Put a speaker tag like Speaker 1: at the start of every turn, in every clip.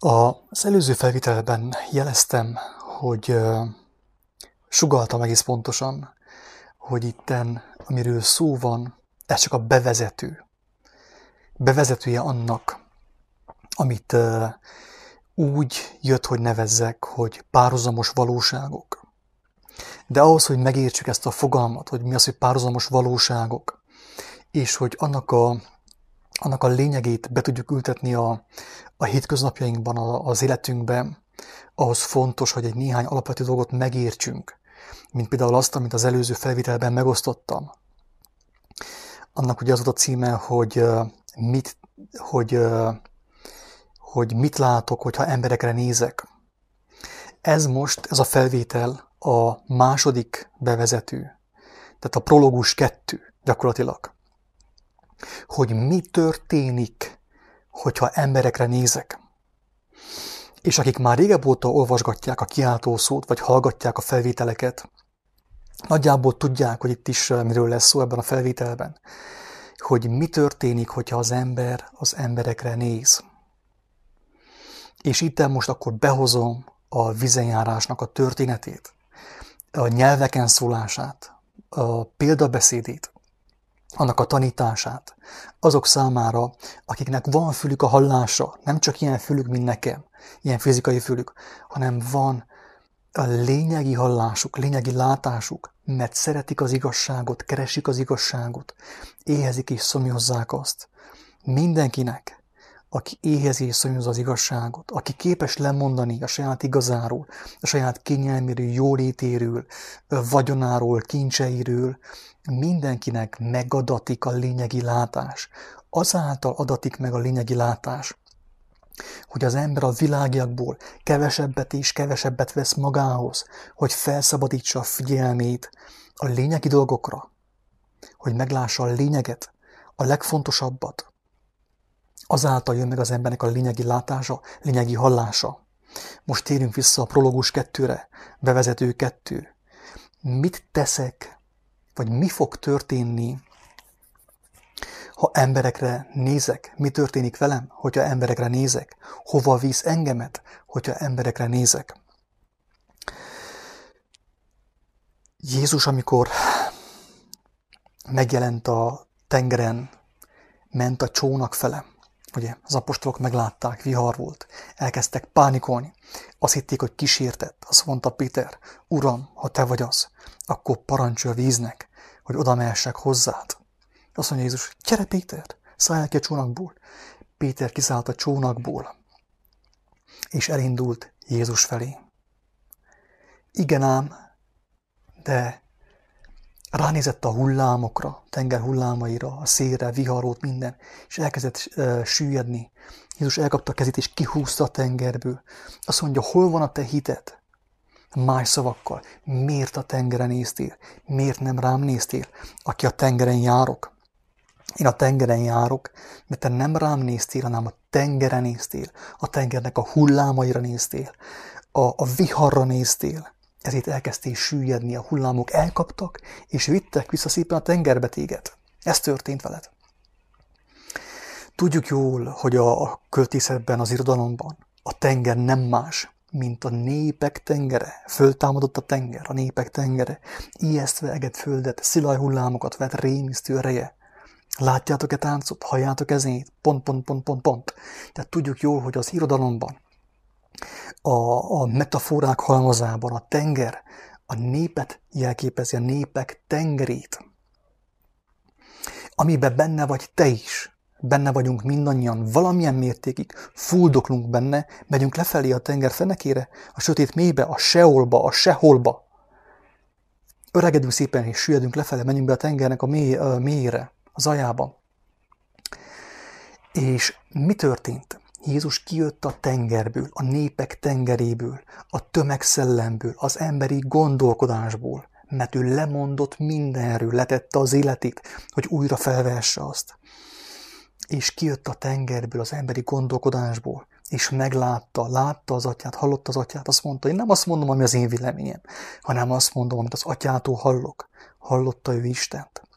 Speaker 1: Az előző felvitelben jeleztem, hogy sugaltam egész pontosan, hogy itten, amiről szó van, ez csak a bevezető. Bevezetője annak, amit úgy jött, hogy nevezzek, hogy párhuzamos valóságok. De ahhoz, hogy megértsük ezt a fogalmat, hogy mi az, hogy párhuzamos valóságok, és hogy annak a, annak a lényegét be tudjuk ültetni a, a hétköznapjainkban, az életünkben, ahhoz fontos, hogy egy néhány alapvető dolgot megértsünk, mint például azt, amit az előző felvitelben megosztottam. Annak ugye az volt a címe, hogy mit, hogy, hogy mit látok, hogyha emberekre nézek. Ez most, ez a felvétel a második bevezető, tehát a prologus kettő gyakorlatilag. Hogy mi történik, hogyha emberekre nézek. És akik már régebb óta olvasgatják a kiáltószót, vagy hallgatják a felvételeket, nagyjából tudják, hogy itt is miről lesz szó ebben a felvételben, hogy mi történik, hogyha az ember az emberekre néz. És itt most akkor behozom a vizenjárásnak a történetét, a nyelveken szólását, a példabeszédét, annak a tanítását, azok számára, akiknek van fülük a hallása, nem csak ilyen fülük, mint nekem, ilyen fizikai fülük, hanem van a lényegi hallásuk, lényegi látásuk, mert szeretik az igazságot, keresik az igazságot, éhezik és szomjozzák azt. Mindenkinek, aki éhezi és az igazságot, aki képes lemondani a saját igazáról, a saját kényelméről, jólétéről, vagyonáról, kincseiről, mindenkinek megadatik a lényegi látás. Azáltal adatik meg a lényegi látás, hogy az ember a világiakból kevesebbet és kevesebbet vesz magához, hogy felszabadítsa a figyelmét a lényegi dolgokra, hogy meglássa a lényeget, a legfontosabbat. Azáltal jön meg az embernek a lényegi látása, lényegi hallása. Most térjünk vissza a prologus kettőre, bevezető kettő. Mit teszek, vagy mi fog történni, ha emberekre nézek, mi történik velem, hogyha emberekre nézek? Hova visz engemet, hogyha emberekre nézek? Jézus, amikor megjelent a tengeren, ment a csónak fele. Ugye, az apostolok meglátták, vihar volt, elkezdtek pánikolni. Azt hitték, hogy kísértett. Azt mondta Péter, Uram, ha te vagy az, akkor parancsolj a víznek, hogy oda mehessek hozzád. Azt mondja Jézus, gyere Péter, szállj ki a csónakból. Péter kiszállt a csónakból, és elindult Jézus felé. Igen ám, de ránézett a hullámokra, tenger hullámaira, a szélre, viharót, minden, és elkezdett uh, süllyedni. Jézus elkapta a kezét, és kihúzta a tengerből. Azt mondja, hol van a te hited? Más szavakkal, miért a tengeren néztél? Miért nem rám néztél, aki a tengeren járok? Én a tengeren járok, mert te nem rám néztél, hanem a tengeren néztél, a tengernek a hullámaira néztél, a, a viharra néztél. Ezért elkezdtél süllyedni, a hullámok elkaptak, és vittek vissza szépen a tengerbe téged. Ez történt veled. Tudjuk jól, hogy a költészetben, az irodalomban a tenger nem más, mint a népek tengere. Föltámadott a tenger, a népek tengere. Ijesztve eget földet, szilaj hullámokat vett rémisztő ereje. Látjátok-e táncot? Halljátok ezét? Pont, pont, pont, pont, pont. Tehát tudjuk jól, hogy az irodalomban, a, a metaforák halmazában a tenger a népet jelképezi, a népek tengerét. Amiben benne vagy te is, benne vagyunk mindannyian, valamilyen mértékig fuldoklunk benne, megyünk lefelé a tenger fenekére, a sötét mélybe, a seolba, a seholba. Öregedünk szépen és süllyedünk lefelé, menjünk be a tengernek a mély, a mélyre az ajában. És mi történt? Jézus kijött a tengerből, a népek tengeréből, a tömegszellemből, az emberi gondolkodásból, mert ő lemondott mindenről, letette az életét, hogy újra felvesse azt. És kijött a tengerből, az emberi gondolkodásból, és meglátta, látta az atyát, hallotta az atyát, azt mondta, én nem azt mondom, ami az én véleményem, hanem azt mondom, amit az atyától hallok. Hallotta ő Istent.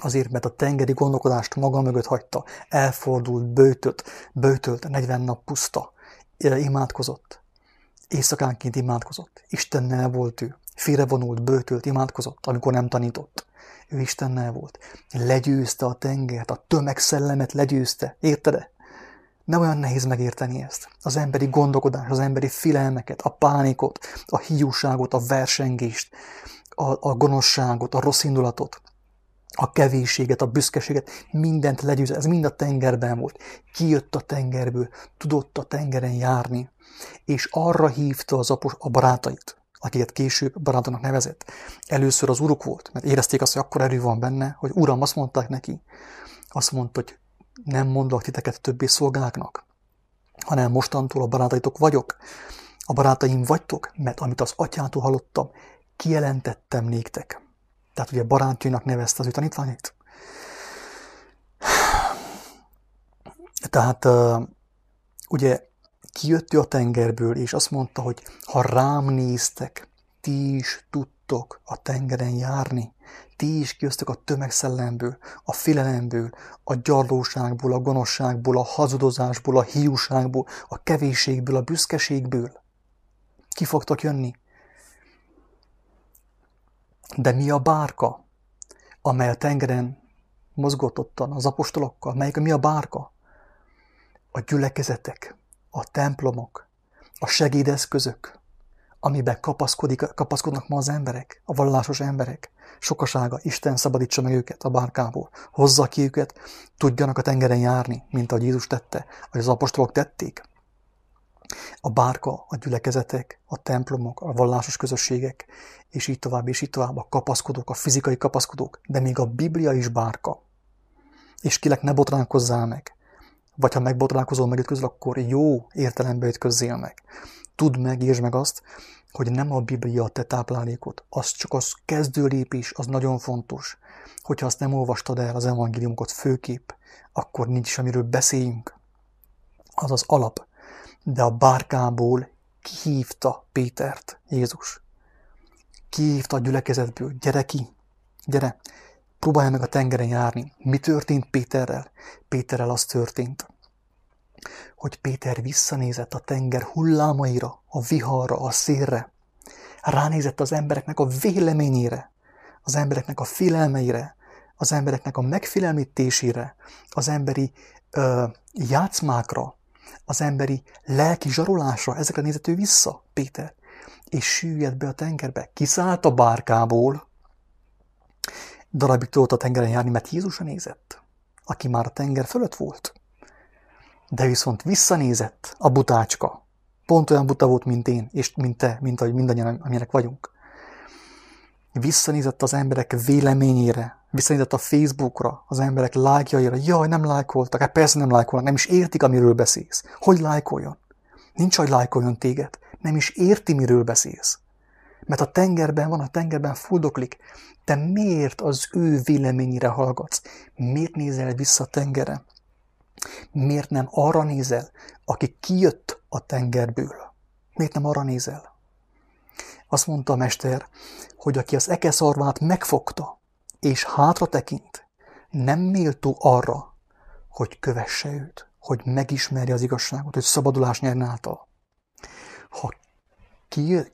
Speaker 1: Azért, mert a tengeri gondolkodást maga mögött hagyta, elfordult, bőtölt, bőtölt, 40 nap puszta, imádkozott. Éjszakánként imádkozott. Istennel volt ő. Félrevonult, bőtölt, imádkozott, amikor nem tanított. Ő Istennel volt. Legyőzte a tengert, a tömegszellemet legyőzte. Érted-e? Nem olyan nehéz megérteni ezt. Az emberi gondolkodás, az emberi filelmeket, a pánikot, a hiúságot, a versengést, a, a gonoszságot, a rossz indulatot, a kevésséget, a büszkeséget, mindent legyőzte. Ez mind a tengerben volt. Kijött a tengerből, tudott a tengeren járni, és arra hívta az apos, a barátait, akiket később barátonak nevezett. Először az uruk volt, mert érezték azt, hogy akkor erő van benne, hogy uram, azt mondták neki, azt mondta, hogy nem mondlak titeket többé szolgáknak, hanem mostantól a barátaitok vagyok. A barátaim vagytok, mert amit az atyától hallottam, kijelentettem néktek. Tehát ugye barátjainak nevezte az ő tanítványait. Tehát ugye kijött ő a tengerből, és azt mondta, hogy ha rám néztek, ti is tudtok a tengeren járni. Ti is kijöztök a tömegszellemből, a filelemből, a gyarlóságból, a gonoszságból, a hazudozásból, a hiúságból, a kevésségből, a büszkeségből. Ki fogtok jönni? De mi a bárka, amely a tengeren mozgott ottan az apostolokkal? Melyik mi a bárka? A gyülekezetek, a templomok, a segédeszközök, amiben kapaszkodik, kapaszkodnak ma az emberek, a vallásos emberek. Sokasága, Isten szabadítsa meg őket a bárkából, hozza ki őket, tudjanak a tengeren járni, mint ahogy Jézus tette, vagy az apostolok tették. A bárka, a gyülekezetek, a templomok, a vallásos közösségek, és így tovább, és így tovább, a kapaszkodók, a fizikai kapaszkodók, de még a Biblia is bárka. És kilek ne botránkozzál meg. Vagy ha megbotránkozol, megütközöl, akkor jó értelembe ütközzél meg. Tudd meg, írd meg azt, hogy nem a Biblia a te táplálékot, az csak az kezdő lépés, az nagyon fontos. Hogyha azt nem olvastad el az evangéliumokat főkép, akkor nincs is, amiről beszéljünk. Az az alap. De a bárkából kihívta Pétert, Jézus. Kihívta a gyülekezetből, gyere ki, gyere, próbálja meg a tengeren járni. Mi történt Péterrel? Péterrel az történt, hogy Péter visszanézett a tenger hullámaira, a viharra, a szélre, ránézett az embereknek a véleményére, az embereknek a félelmeire, az embereknek a megfélemlítésére, az emberi ö, játszmákra, az emberi lelki zsarolásra, ezekre nézett vissza, Péter, és süllyedt be a tengerbe, kiszállt a bárkából, darabig tudott a tengeren járni, mert Jézusra nézett, aki már a tenger fölött volt. De viszont visszanézett a butácska. Pont olyan buta volt, mint én, és mint te, mint ahogy mindannyian, amilyenek vagyunk. Visszanézett az emberek véleményére, visszanézett a Facebookra, az emberek lájkjaira. Jaj, nem lájkoltak, hát persze nem lájkolnak, nem is értik, amiről beszélsz. Hogy lájkoljon? Nincs, hogy lájkoljon téged. Nem is érti, miről beszélsz. Mert a tengerben van, a tengerben fuldoklik. Te miért az ő véleményére hallgatsz? Miért nézel vissza a tengerre? Miért nem arra nézel, aki kijött a tengerből? Miért nem arra nézel? Azt mondta a mester, hogy aki az ekeszarvát megfogta, és hátra tekint, nem méltó arra, hogy kövesse őt, hogy megismerje az igazságot, hogy szabadulás nyerne által. Ha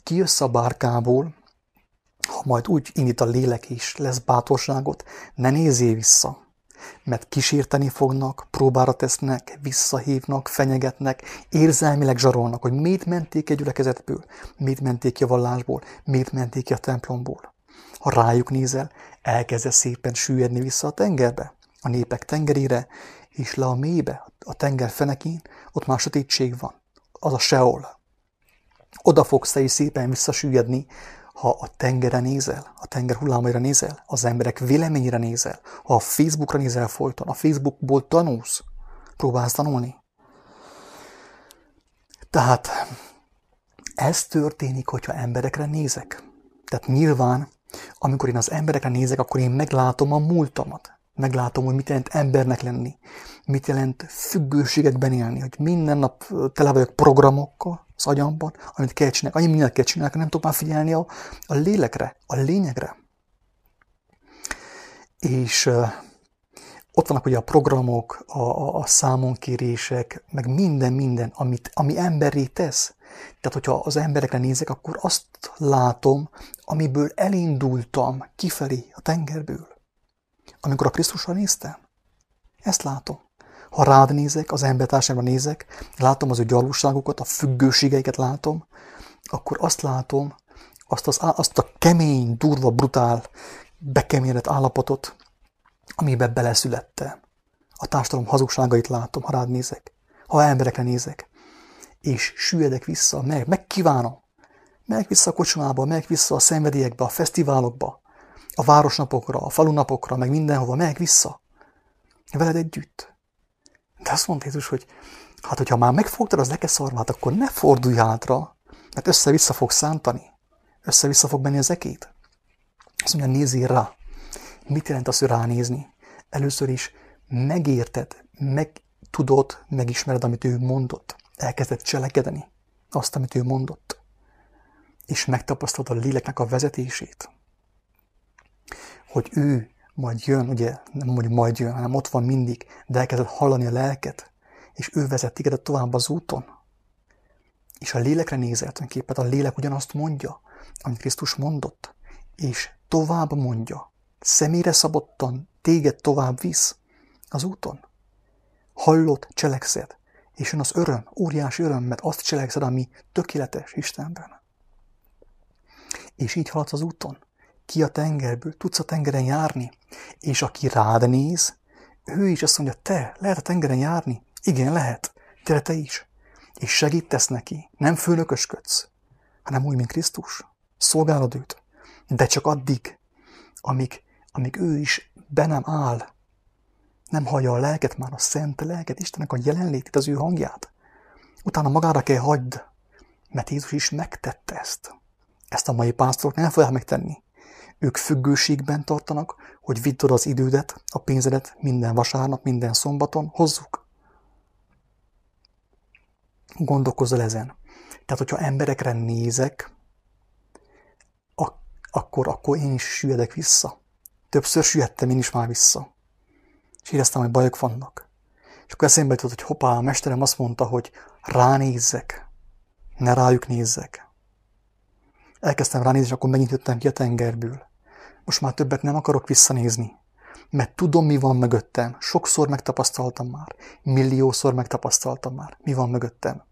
Speaker 1: kijössz a bárkából, ha majd úgy indít a lélek is, lesz bátorságot, ne nézzél vissza, mert kísérteni fognak, próbára tesznek, visszahívnak, fenyegetnek, érzelmileg zsarolnak, hogy mit menték egy gyülekezetből, mit menték ki a vallásból, mit menték ki a templomból. Ha rájuk nézel, elkezd szépen süllyedni vissza a tengerbe, a népek tengerére, és le a mélybe, a tenger fenekén, ott már sötétség van. Az a Seol. Oda fogsz te is szépen visszasüllyedni, ha a tengeren nézel, a tenger hullámaira nézel, az emberek véleményére nézel, ha a Facebookra nézel folyton, a Facebookból tanulsz, próbálsz tanulni. Tehát ez történik, hogyha emberekre nézek. Tehát nyilván, amikor én az emberekre nézek, akkor én meglátom a múltamat. Meglátom, hogy mit jelent embernek lenni, mit jelent függőségekben élni, hogy minden nap tele vagyok programokkal az agyamban, amit kell csinálni, annyi mindent kell csinálni, nem tudok már figyelni a, a lélekre, a lényegre. És uh, ott vannak ugye a programok, a, a, a számonkérések, meg minden, minden, amit, ami emberré tesz. Tehát, hogyha az emberekre nézek, akkor azt látom, amiből elindultam kifelé a tengerből. Amikor a Krisztusra néztem, ezt látom. Ha rád nézek, az embertársamra nézek, látom az ő gyalúságokat, a függőségeiket látom, akkor azt látom, azt, az, azt a kemény, durva, brutál, bekeményedett állapotot, amiben beleszülettem. A társadalom hazugságait látom, ha rád nézek, ha emberekre nézek, és süllyedek vissza, meg, megkívánom. Megyek vissza a kocsmába, megyek vissza a szenvedélyekbe, a fesztiválokba, a városnapokra, a falunapokra, meg mindenhova, megyek vissza. Veled együtt. De azt mondta Jézus, hogy hát, hogyha már megfogtad az lekeszarvát, akkor ne fordulj hátra, mert össze-vissza fog szántani. Össze-vissza fog menni az ekét. Azt mondja, nézzél rá. Mit jelent az, hogy ránézni? Először is megérted, meg tudod, megismered, amit ő mondott. Elkezded cselekedni azt, amit ő mondott. És megtapasztalod a léleknek a vezetését. Hogy ő majd jön, ugye nem mondjuk majd jön, hanem ott van mindig, de elkezded hallani a lelket, és ő vezet téged tovább az úton. És a lélekre nézel tulajdonképpen, a lélek ugyanazt mondja, amit Krisztus mondott, és tovább mondja, személyre szabottan téged tovább visz az úton. Hallott, cselekszed, és jön az öröm, óriási öröm, mert azt cselekszed, ami tökéletes Istenben. És így haladsz az úton. Ki a tengerből, tudsz a tengeren járni, és aki rád néz, ő is azt mondja, te, lehet a tengeren járni? Igen, lehet. Gyere te is. És segítesz neki. Nem főnökösködsz, hanem úgy, mint Krisztus. Szolgálod őt. De csak addig, amíg, amíg ő is be nem áll. Nem hallja a lelket már, a szent lelket, Istennek a jelenlétét, az ő hangját. Utána magára kell hagyd, mert Jézus is megtette ezt. Ezt a mai pásztorok nem fogják megtenni. Ők függőségben tartanak, hogy vidd az idődet, a pénzedet minden vasárnap, minden szombaton, hozzuk. Gondolkozz el ezen. Tehát, hogyha emberekre nézek, akkor, akkor én is süllyedek vissza. Többször süllyedtem én is már vissza. És éreztem, hogy bajok vannak. És akkor eszembe jutott, hogy hoppá, a mesterem azt mondta, hogy ránézzek, ne rájuk nézzek. Elkezdtem ránézni, és akkor megint jöttem ki a tengerből. Most már többet nem akarok visszanézni, mert tudom, mi van mögöttem. Sokszor megtapasztaltam már, milliószor megtapasztaltam már, mi van mögöttem.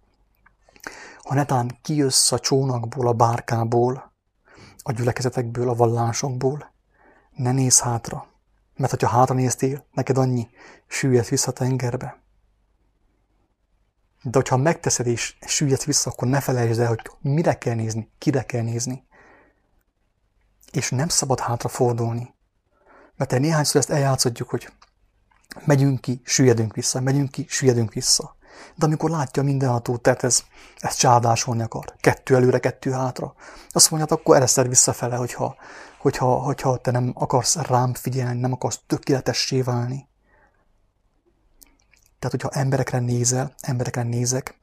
Speaker 1: Ha netán kijössz a csónakból, a bárkából, a gyülekezetekből, a vallásokból, ne nézz hátra, mert hogyha hátra néztél, neked annyi, süllyed vissza a tengerbe. De hogyha megteszed és süllyedsz vissza, akkor ne felejtsd el, hogy mire kell nézni, kire kell nézni. És nem szabad hátra fordulni. Mert egy néhányszor ezt eljátszodjuk, hogy megyünk ki, süllyedünk vissza, megyünk ki, süllyedünk vissza. De amikor látja mindenható, tehát ez, ez csádásolni akar. Kettő előre, kettő hátra. Azt mondja, hát akkor ereszted visszafele, hogyha, hogyha, hogyha te nem akarsz rám figyelni, nem akarsz tökéletessé válni. Tehát, hogyha emberekre nézel, emberekre nézek,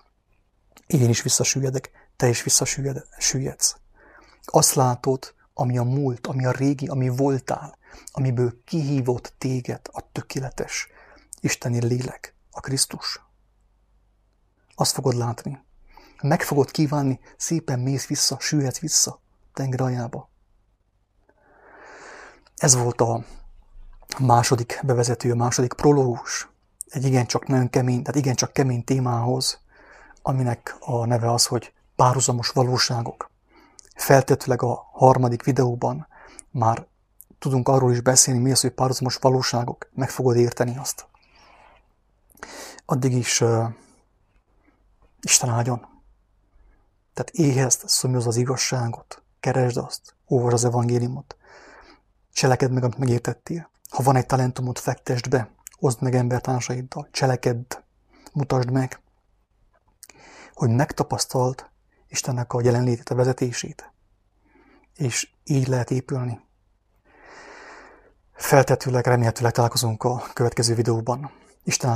Speaker 1: én is visszasüllyedek, te is visszasüllyedsz. Azt látod, ami a múlt, ami a régi, ami voltál, amiből kihívott téged a tökéletes Isteni lélek, a Krisztus. Azt fogod látni. Meg fogod kívánni, szépen mész vissza, süllyedsz vissza tenger aljába. Ez volt a második bevezető, a második prológus. Egy igencsak nagyon kemény, tehát igencsak kemény témához, aminek a neve az, hogy párhuzamos valóságok. Feltetőleg a harmadik videóban már tudunk arról is beszélni, mi az, hogy párhuzamos valóságok. Meg fogod érteni azt. Addig is Isten áldjon. Tehát éhezd, szomjazd az igazságot, keresd azt, olvasd az evangéliumot, Cselekedd meg, amit megértettél. Ha van egy talentumot, fektesd be, oszd meg embertársaiddal, Cselekedd, mutasd meg, hogy megtapasztalt Istennek a jelenlétét, a vezetését. És így lehet épülni. Feltetőleg, remélhetőleg találkozunk a következő videóban. Isten